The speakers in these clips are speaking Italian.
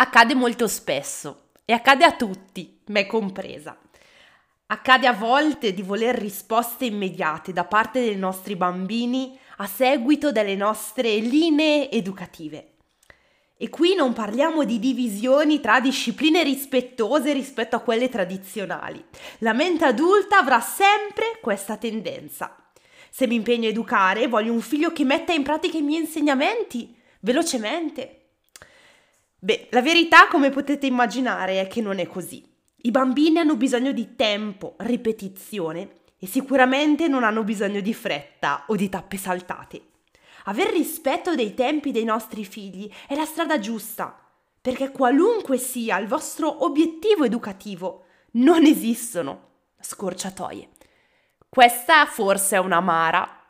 accade molto spesso e accade a tutti, me compresa. Accade a volte di voler risposte immediate da parte dei nostri bambini a seguito delle nostre linee educative. E qui non parliamo di divisioni tra discipline rispettose rispetto a quelle tradizionali. La mente adulta avrà sempre questa tendenza. Se mi impegno a educare, voglio un figlio che metta in pratica i miei insegnamenti velocemente, Beh, la verità, come potete immaginare, è che non è così. I bambini hanno bisogno di tempo, ripetizione e sicuramente non hanno bisogno di fretta o di tappe saltate. Aver rispetto dei tempi dei nostri figli è la strada giusta, perché qualunque sia il vostro obiettivo educativo, non esistono scorciatoie. Questa forse è un'amara,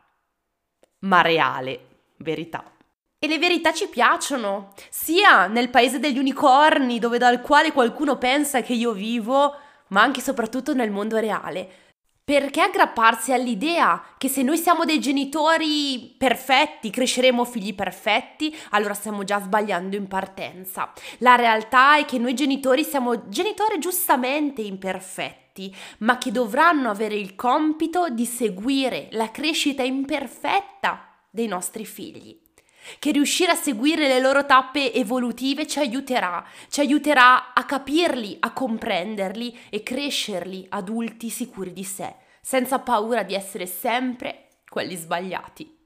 ma reale verità. E le verità ci piacciono, sia nel paese degli unicorni, dove dal quale qualcuno pensa che io vivo, ma anche e soprattutto nel mondo reale. Perché aggrapparsi all'idea che se noi siamo dei genitori perfetti, cresceremo figli perfetti, allora stiamo già sbagliando in partenza. La realtà è che noi genitori siamo genitori giustamente imperfetti, ma che dovranno avere il compito di seguire la crescita imperfetta dei nostri figli che riuscire a seguire le loro tappe evolutive ci aiuterà, ci aiuterà a capirli, a comprenderli e crescerli adulti sicuri di sé, senza paura di essere sempre quelli sbagliati.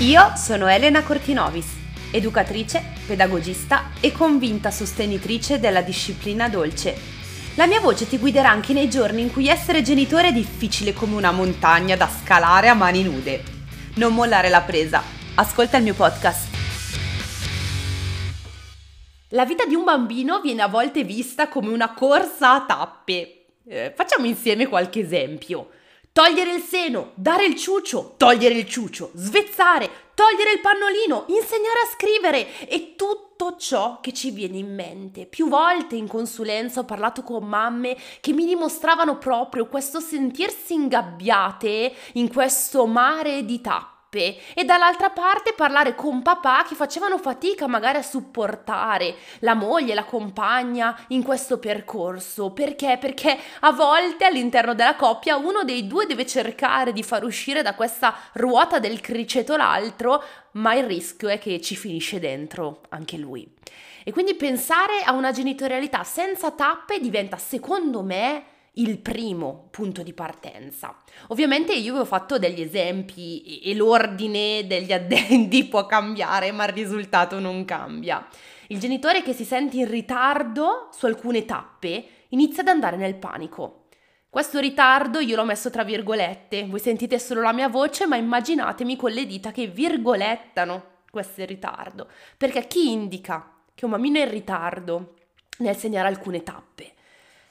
Io sono Elena Cortinovis, educatrice, pedagogista e convinta sostenitrice della disciplina dolce. La mia voce ti guiderà anche nei giorni in cui essere genitore è difficile come una montagna da scalare a mani nude non mollare la presa. Ascolta il mio podcast. La vita di un bambino viene a volte vista come una corsa a tappe. Eh, facciamo insieme qualche esempio. Togliere il seno, dare il ciuccio, togliere il ciuccio, svezzare, togliere il pannolino, insegnare a scrivere e tutto ciò che ci viene in mente. Più volte in consulenza ho parlato con mamme che mi dimostravano proprio questo sentirsi ingabbiate in questo mare di tappe tappe e dall'altra parte parlare con papà che facevano fatica magari a supportare la moglie, la compagna in questo percorso. Perché? Perché a volte all'interno della coppia uno dei due deve cercare di far uscire da questa ruota del criceto l'altro, ma il rischio è che ci finisce dentro anche lui. E quindi pensare a una genitorialità senza tappe diventa, secondo me, il primo punto di partenza. Ovviamente io vi ho fatto degli esempi e l'ordine degli addendi può cambiare, ma il risultato non cambia. Il genitore che si sente in ritardo su alcune tappe inizia ad andare nel panico. Questo ritardo io l'ho messo tra virgolette, voi sentite solo la mia voce, ma immaginatemi con le dita che virgolettano questo ritardo, perché chi indica che un bambino è in ritardo nel segnare alcune tappe?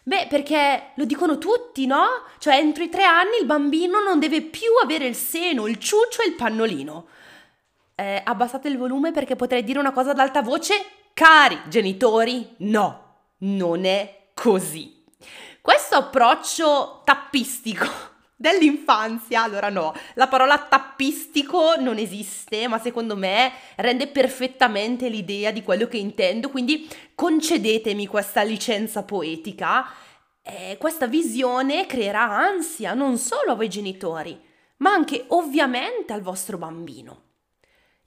Beh, perché lo dicono tutti, no? Cioè, entro i tre anni il bambino non deve più avere il seno, il ciuccio e il pannolino. Eh, abbassate il volume perché potrei dire una cosa ad alta voce. Cari genitori, no, non è così. Questo approccio tappistico dell'infanzia, allora no, la parola tappistico non esiste, ma secondo me rende perfettamente l'idea di quello che intendo, quindi concedetemi questa licenza poetica. Eh, questa visione creerà ansia non solo a voi genitori, ma anche ovviamente al vostro bambino.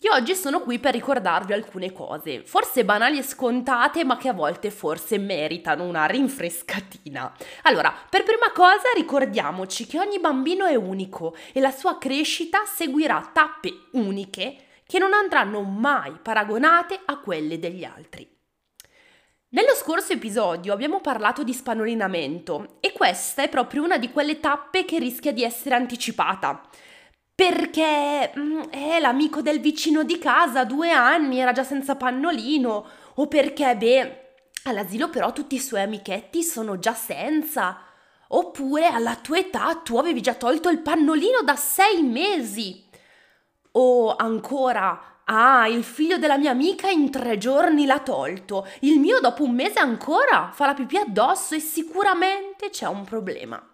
Io oggi sono qui per ricordarvi alcune cose, forse banali e scontate, ma che a volte forse meritano una rinfrescatina. Allora, per prima cosa ricordiamoci che ogni bambino è unico e la sua crescita seguirà tappe uniche che non andranno mai paragonate a quelle degli altri. Nello scorso episodio abbiamo parlato di spannolinamento e questa è proprio una di quelle tappe che rischia di essere anticipata perché mm, è l'amico del vicino di casa, due anni, era già senza pannolino, o perché, beh, all'asilo però tutti i suoi amichetti sono già senza, oppure alla tua età tu avevi già tolto il pannolino da sei mesi, o ancora, ah, il figlio della mia amica in tre giorni l'ha tolto, il mio dopo un mese ancora fa la pipì addosso e sicuramente c'è un problema.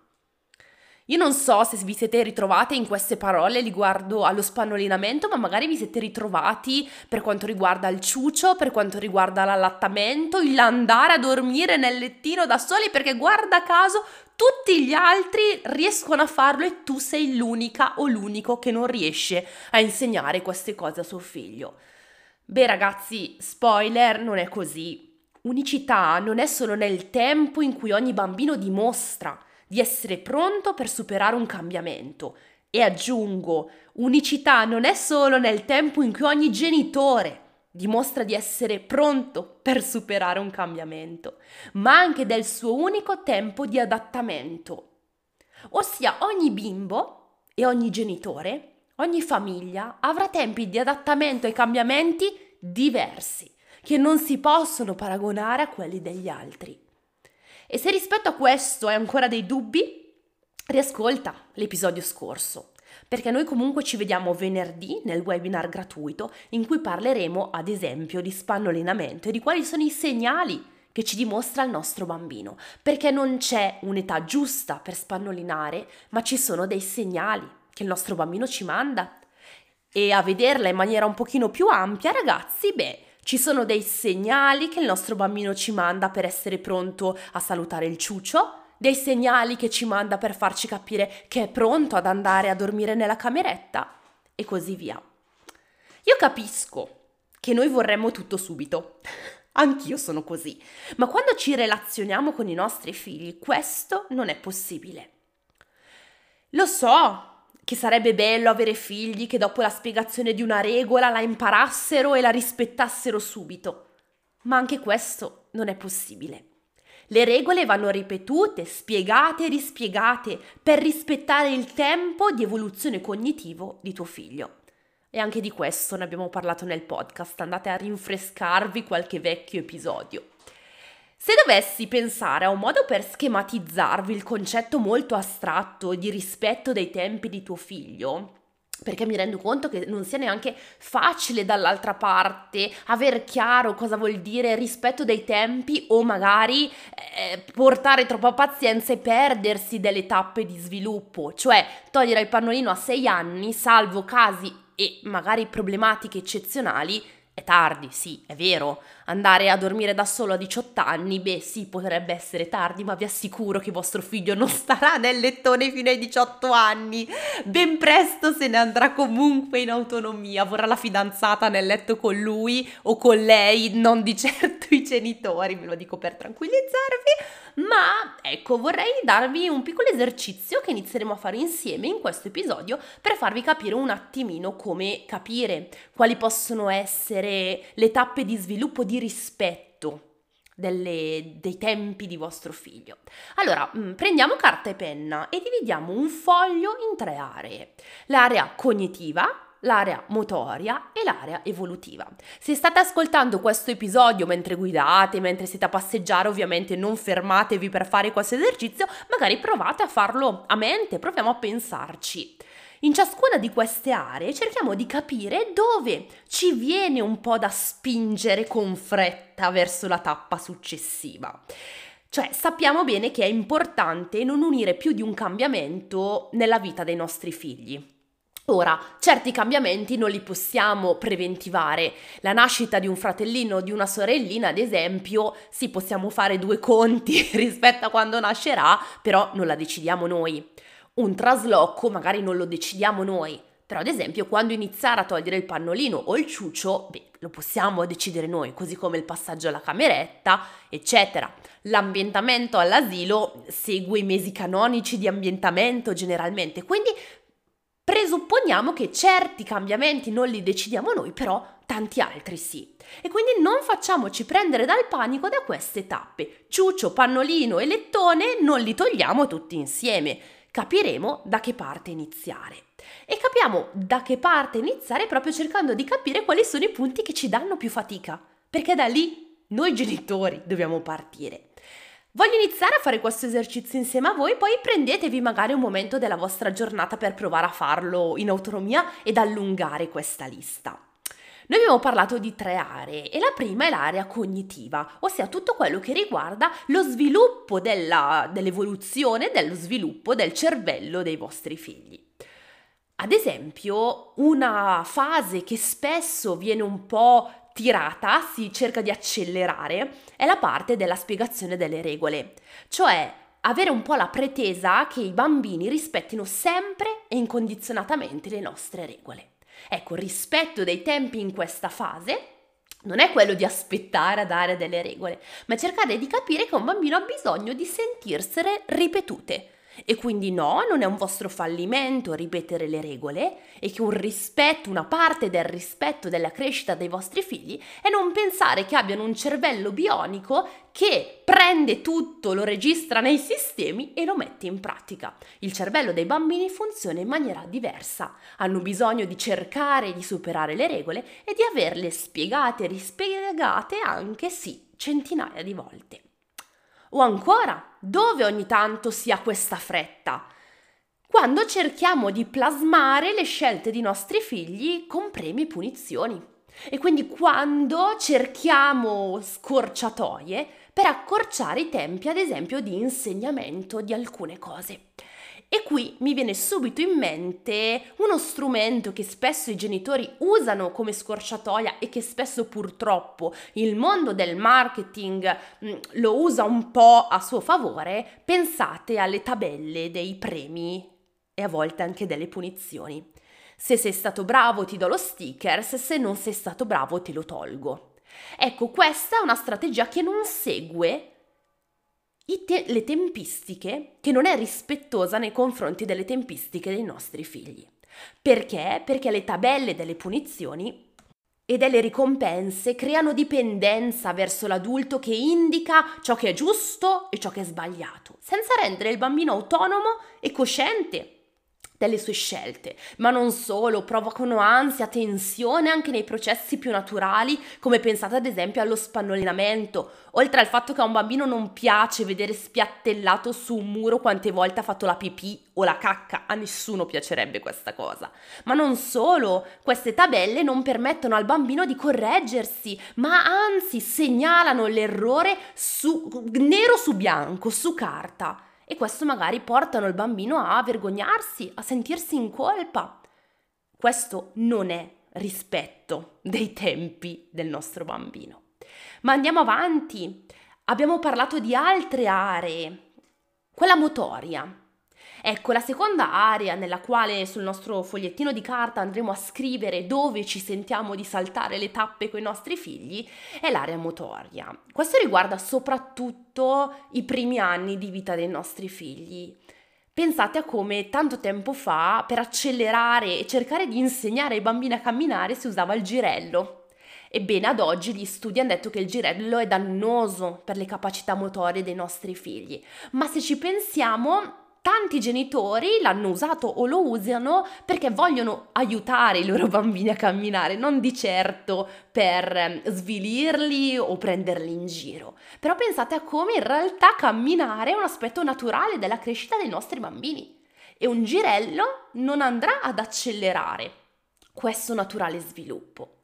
Io non so se vi siete ritrovate in queste parole riguardo allo spannolinamento, ma magari vi siete ritrovati per quanto riguarda il ciucio, per quanto riguarda l'allattamento, l'andare a dormire nel lettino da soli, perché guarda caso tutti gli altri riescono a farlo e tu sei l'unica o l'unico che non riesce a insegnare queste cose a suo figlio. Beh ragazzi, spoiler, non è così. Unicità non è solo nel tempo in cui ogni bambino dimostra di essere pronto per superare un cambiamento. E aggiungo, unicità non è solo nel tempo in cui ogni genitore dimostra di essere pronto per superare un cambiamento, ma anche del suo unico tempo di adattamento. Ossia ogni bimbo e ogni genitore, ogni famiglia avrà tempi di adattamento ai cambiamenti diversi, che non si possono paragonare a quelli degli altri. E se rispetto a questo hai ancora dei dubbi, riascolta l'episodio scorso, perché noi comunque ci vediamo venerdì nel webinar gratuito in cui parleremo ad esempio di spannolinamento e di quali sono i segnali che ci dimostra il nostro bambino, perché non c'è un'età giusta per spannolinare, ma ci sono dei segnali che il nostro bambino ci manda. E a vederla in maniera un pochino più ampia, ragazzi, beh, ci sono dei segnali che il nostro bambino ci manda per essere pronto a salutare il ciucio, dei segnali che ci manda per farci capire che è pronto ad andare a dormire nella cameretta e così via. Io capisco che noi vorremmo tutto subito. Anch'io sono così. Ma quando ci relazioniamo con i nostri figli, questo non è possibile. Lo so che sarebbe bello avere figli che dopo la spiegazione di una regola la imparassero e la rispettassero subito. Ma anche questo non è possibile. Le regole vanno ripetute, spiegate e rispiegate per rispettare il tempo di evoluzione cognitivo di tuo figlio. E anche di questo ne abbiamo parlato nel podcast, andate a rinfrescarvi qualche vecchio episodio. Se dovessi pensare a un modo per schematizzarvi il concetto molto astratto di rispetto dei tempi di tuo figlio, perché mi rendo conto che non sia neanche facile dall'altra parte aver chiaro cosa vuol dire rispetto dei tempi o magari eh, portare troppa pazienza e perdersi delle tappe di sviluppo, cioè togliere il pannolino a sei anni, salvo casi e magari problematiche eccezionali, è tardi, sì, è vero. Andare a dormire da solo a 18 anni, beh sì, potrebbe essere tardi, ma vi assicuro che vostro figlio non starà nel lettone fino ai 18 anni. Ben presto se ne andrà comunque in autonomia, vorrà la fidanzata nel letto con lui o con lei, non di certo i genitori, ve lo dico per tranquillizzarvi. Ma ecco, vorrei darvi un piccolo esercizio che inizieremo a fare insieme in questo episodio per farvi capire un attimino come capire quali possono essere le tappe di sviluppo di rispetto delle, dei tempi di vostro figlio. Allora, mm, prendiamo carta e penna e dividiamo un foglio in tre aree. L'area cognitiva, l'area motoria e l'area evolutiva. Se state ascoltando questo episodio mentre guidate, mentre siete a passeggiare, ovviamente non fermatevi per fare questo esercizio, magari provate a farlo a mente, proviamo a pensarci. In ciascuna di queste aree cerchiamo di capire dove ci viene un po' da spingere con fretta verso la tappa successiva. Cioè, sappiamo bene che è importante non unire più di un cambiamento nella vita dei nostri figli. Ora, certi cambiamenti non li possiamo preventivare. La nascita di un fratellino o di una sorellina, ad esempio, sì, possiamo fare due conti rispetto a quando nascerà, però non la decidiamo noi un trasloco magari non lo decidiamo noi, però ad esempio quando iniziare a togliere il pannolino o il ciucio, beh, lo possiamo decidere noi, così come il passaggio alla cameretta, eccetera. L'ambientamento all'asilo segue i mesi canonici di ambientamento generalmente, quindi presupponiamo che certi cambiamenti non li decidiamo noi, però tanti altri sì. E quindi non facciamoci prendere dal panico da queste tappe. Ciucio, pannolino e lettone non li togliamo tutti insieme capiremo da che parte iniziare. E capiamo da che parte iniziare proprio cercando di capire quali sono i punti che ci danno più fatica, perché da lì noi genitori dobbiamo partire. Voglio iniziare a fare questo esercizio insieme a voi, poi prendetevi magari un momento della vostra giornata per provare a farlo in autonomia ed allungare questa lista. Noi abbiamo parlato di tre aree e la prima è l'area cognitiva, ossia tutto quello che riguarda lo sviluppo della, dell'evoluzione, dello sviluppo del cervello dei vostri figli. Ad esempio, una fase che spesso viene un po' tirata, si cerca di accelerare, è la parte della spiegazione delle regole, cioè avere un po' la pretesa che i bambini rispettino sempre e incondizionatamente le nostre regole. Ecco, rispetto dei tempi in questa fase non è quello di aspettare a dare delle regole, ma cercare di capire che un bambino ha bisogno di sentirsene ripetute e quindi no, non è un vostro fallimento ripetere le regole e che un rispetto, una parte del rispetto della crescita dei vostri figli è non pensare che abbiano un cervello bionico che prende tutto, lo registra nei sistemi e lo mette in pratica. Il cervello dei bambini funziona in maniera diversa, hanno bisogno di cercare di superare le regole e di averle spiegate e rispiegate anche sì centinaia di volte. O ancora, dove ogni tanto si ha questa fretta? Quando cerchiamo di plasmare le scelte dei nostri figli con premi e punizioni. E quindi quando cerchiamo scorciatoie per accorciare i tempi, ad esempio, di insegnamento di alcune cose. E qui mi viene subito in mente uno strumento che spesso i genitori usano come scorciatoia e che spesso purtroppo il mondo del marketing mm, lo usa un po' a suo favore. Pensate alle tabelle dei premi e a volte anche delle punizioni. Se sei stato bravo ti do lo sticker, se non sei stato bravo te lo tolgo. Ecco, questa è una strategia che non segue te- le tempistiche, che non è rispettosa nei confronti delle tempistiche dei nostri figli. Perché? Perché le tabelle delle punizioni e delle ricompense creano dipendenza verso l'adulto che indica ciò che è giusto e ciò che è sbagliato, senza rendere il bambino autonomo e cosciente delle sue scelte, ma non solo, provocano ansia, tensione anche nei processi più naturali, come pensate ad esempio allo spannolinamento, oltre al fatto che a un bambino non piace vedere spiattellato su un muro quante volte ha fatto la pipì o la cacca, a nessuno piacerebbe questa cosa. Ma non solo, queste tabelle non permettono al bambino di correggersi, ma anzi segnalano l'errore su, nero su bianco, su carta e questo magari portano il bambino a vergognarsi, a sentirsi in colpa. Questo non è rispetto dei tempi del nostro bambino. Ma andiamo avanti. Abbiamo parlato di altre aree. Quella motoria. Ecco, la seconda area nella quale sul nostro fogliettino di carta andremo a scrivere dove ci sentiamo di saltare le tappe con i nostri figli è l'area motoria. Questo riguarda soprattutto i primi anni di vita dei nostri figli. Pensate a come tanto tempo fa per accelerare e cercare di insegnare ai bambini a camminare si usava il girello. Ebbene, ad oggi gli studi hanno detto che il girello è dannoso per le capacità motorie dei nostri figli, ma se ci pensiamo tanti genitori l'hanno usato o lo usano perché vogliono aiutare i loro bambini a camminare, non di certo per ehm, svilirli o prenderli in giro. Però pensate a come in realtà camminare è un aspetto naturale della crescita dei nostri bambini e un girello non andrà ad accelerare questo naturale sviluppo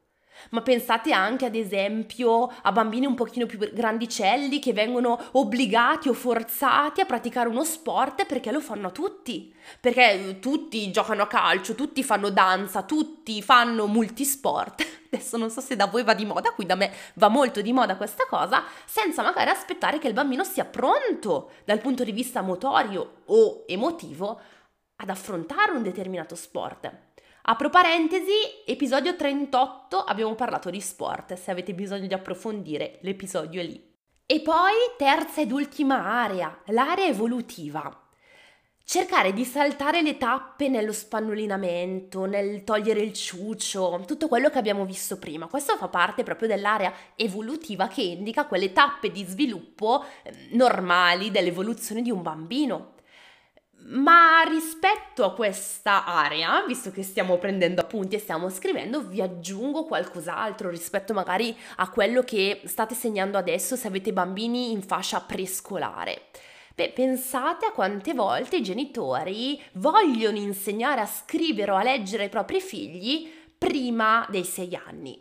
ma pensate anche ad esempio a bambini un pochino più grandicelli che vengono obbligati o forzati a praticare uno sport perché lo fanno tutti, perché eh, tutti giocano a calcio, tutti fanno danza, tutti fanno multisport. Adesso non so se da voi va di moda, qui da me va molto di moda questa cosa, senza magari aspettare che il bambino sia pronto dal punto di vista motorio o emotivo ad affrontare un determinato sport. Apro parentesi, episodio 38 abbiamo parlato di sport, se avete bisogno di approfondire l'episodio è lì. E poi terza ed ultima area, l'area evolutiva. Cercare di saltare le tappe nello spannolinamento, nel togliere il ciuccio, tutto quello che abbiamo visto prima. Questo fa parte proprio dell'area evolutiva che indica quelle tappe di sviluppo eh, normali dell'evoluzione di un bambino. Ma rispetto a questa area, visto che stiamo prendendo appunti e stiamo scrivendo, vi aggiungo qualcos'altro rispetto magari a quello che state segnando adesso se avete bambini in fascia prescolare. Beh, pensate a quante volte i genitori vogliono insegnare a scrivere o a leggere ai propri figli prima dei sei anni.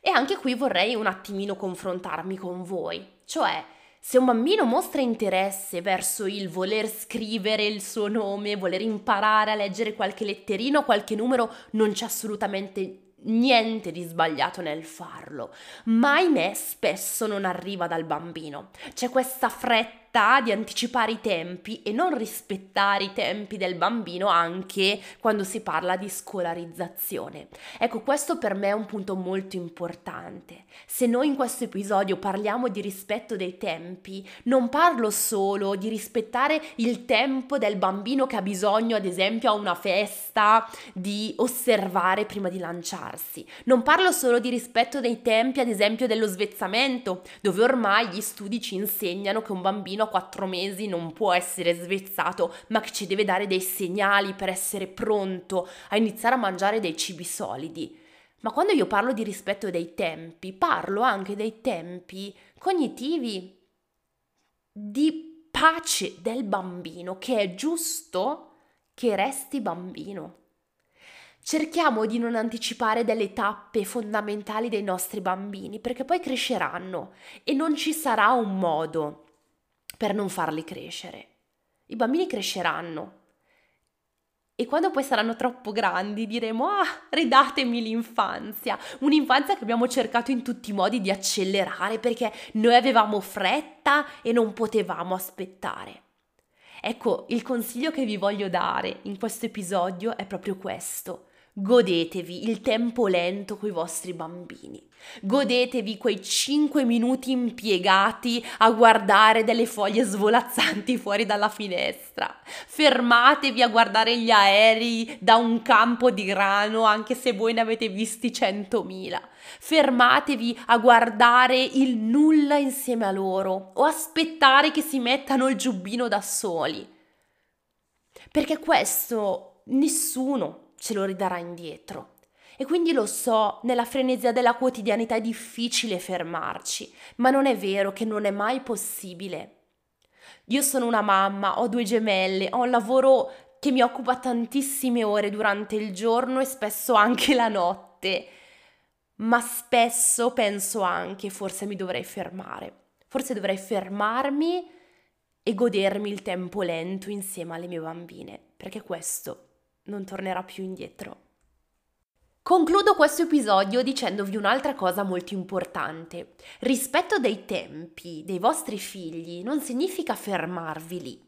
E anche qui vorrei un attimino confrontarmi con voi, cioè se un bambino mostra interesse verso il voler scrivere il suo nome, voler imparare a leggere qualche letterino, qualche numero, non c'è assolutamente niente di sbagliato nel farlo, ma ahimè spesso non arriva dal bambino. C'è questa fretta di anticipare i tempi e non rispettare i tempi del bambino anche quando si parla di scolarizzazione. Ecco, questo per me è un punto molto importante. Se noi in questo episodio parliamo di rispetto dei tempi, non parlo solo di rispettare il tempo del bambino che ha bisogno, ad esempio, a una festa, di osservare prima di lanciarsi. Non parlo solo di rispetto dei tempi, ad esempio, dello svezzamento, dove ormai gli studi ci insegnano che un bambino a quattro mesi non può essere svezzato, ma che ci deve dare dei segnali per essere pronto a iniziare a mangiare dei cibi solidi. Ma quando io parlo di rispetto dei tempi, parlo anche dei tempi cognitivi, di pace del bambino, che è giusto che resti bambino. Cerchiamo di non anticipare delle tappe fondamentali dei nostri bambini, perché poi cresceranno e non ci sarà un modo per non farli crescere. I bambini cresceranno e quando poi saranno troppo grandi diremo ah, ridatemi l'infanzia, un'infanzia che abbiamo cercato in tutti i modi di accelerare perché noi avevamo fretta e non potevamo aspettare. Ecco, il consiglio che vi voglio dare in questo episodio è proprio questo. Godetevi il tempo lento con i vostri bambini. Godetevi quei 5 minuti impiegati a guardare delle foglie svolazzanti fuori dalla finestra. Fermatevi a guardare gli aerei da un campo di grano, anche se voi ne avete visti 100.000. Fermatevi a guardare il nulla insieme a loro o aspettare che si mettano il giubbino da soli. Perché questo nessuno ce lo ridarà indietro. E quindi lo so, nella frenesia della quotidianità è difficile fermarci, ma non è vero che non è mai possibile. Io sono una mamma, ho due gemelle, ho un lavoro che mi occupa tantissime ore durante il giorno e spesso anche la notte, ma spesso penso anche forse mi dovrei fermare, forse dovrei fermarmi e godermi il tempo lento insieme alle mie bambine, perché questo non tornerà più indietro. Concludo questo episodio dicendovi un'altra cosa molto importante. Rispetto dei tempi dei vostri figli non significa fermarvi lì,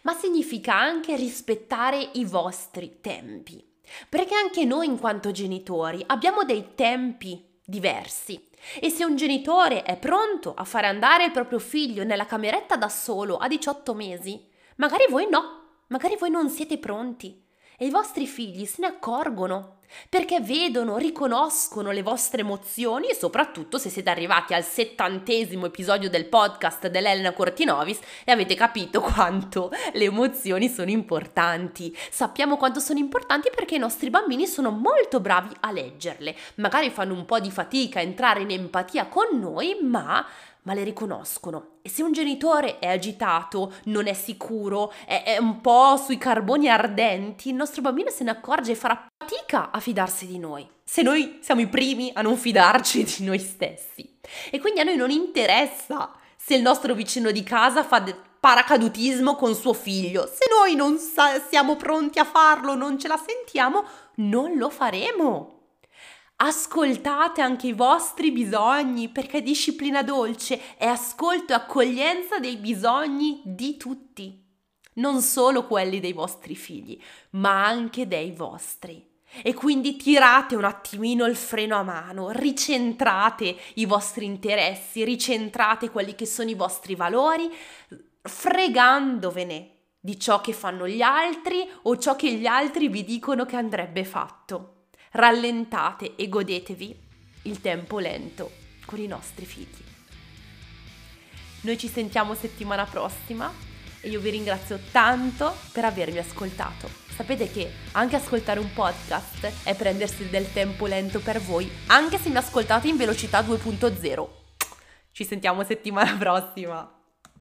ma significa anche rispettare i vostri tempi. Perché anche noi in quanto genitori abbiamo dei tempi diversi. E se un genitore è pronto a fare andare il proprio figlio nella cameretta da solo a 18 mesi, magari voi no, magari voi non siete pronti e i vostri figli se ne accorgono perché vedono, riconoscono le vostre emozioni e soprattutto se siete arrivati al settantesimo episodio del podcast dell'Elena Cortinovis e avete capito quanto le emozioni sono importanti. Sappiamo quanto sono importanti perché i nostri bambini sono molto bravi a leggerle. Magari fanno un po' di fatica a entrare in empatia con noi, ma ma le riconoscono. E se un genitore è agitato, non è sicuro, è, è, un po' sui carboni ardenti, il nostro bambino se ne accorge e farà fatica a fidarsi di noi. Se noi siamo i primi a non fidarci di noi stessi. E quindi a noi non interessa se il nostro vicino di casa fa de- paracadutismo con suo figlio. Se noi non sa- siamo pronti a farlo, non ce la sentiamo, non lo faremo ascoltate anche i vostri bisogni, perché disciplina dolce è ascolto e accoglienza dei bisogni di tutti, non solo quelli dei vostri figli, ma anche dei vostri. E quindi tirate un attimino il freno a mano, ricentrate i vostri interessi, ricentrate quelli che sono i vostri valori, fregandovene di ciò che fanno gli altri o ciò che gli altri vi dicono che andrebbe fatto rallentate e godetevi il tempo lento con i nostri figli. Noi ci sentiamo settimana prossima e io vi ringrazio tanto per avermi ascoltato. Sapete che anche ascoltare un podcast è prendersi del tempo lento per voi, anche se mi ascoltate in velocità 2.0. Ci sentiamo settimana prossima.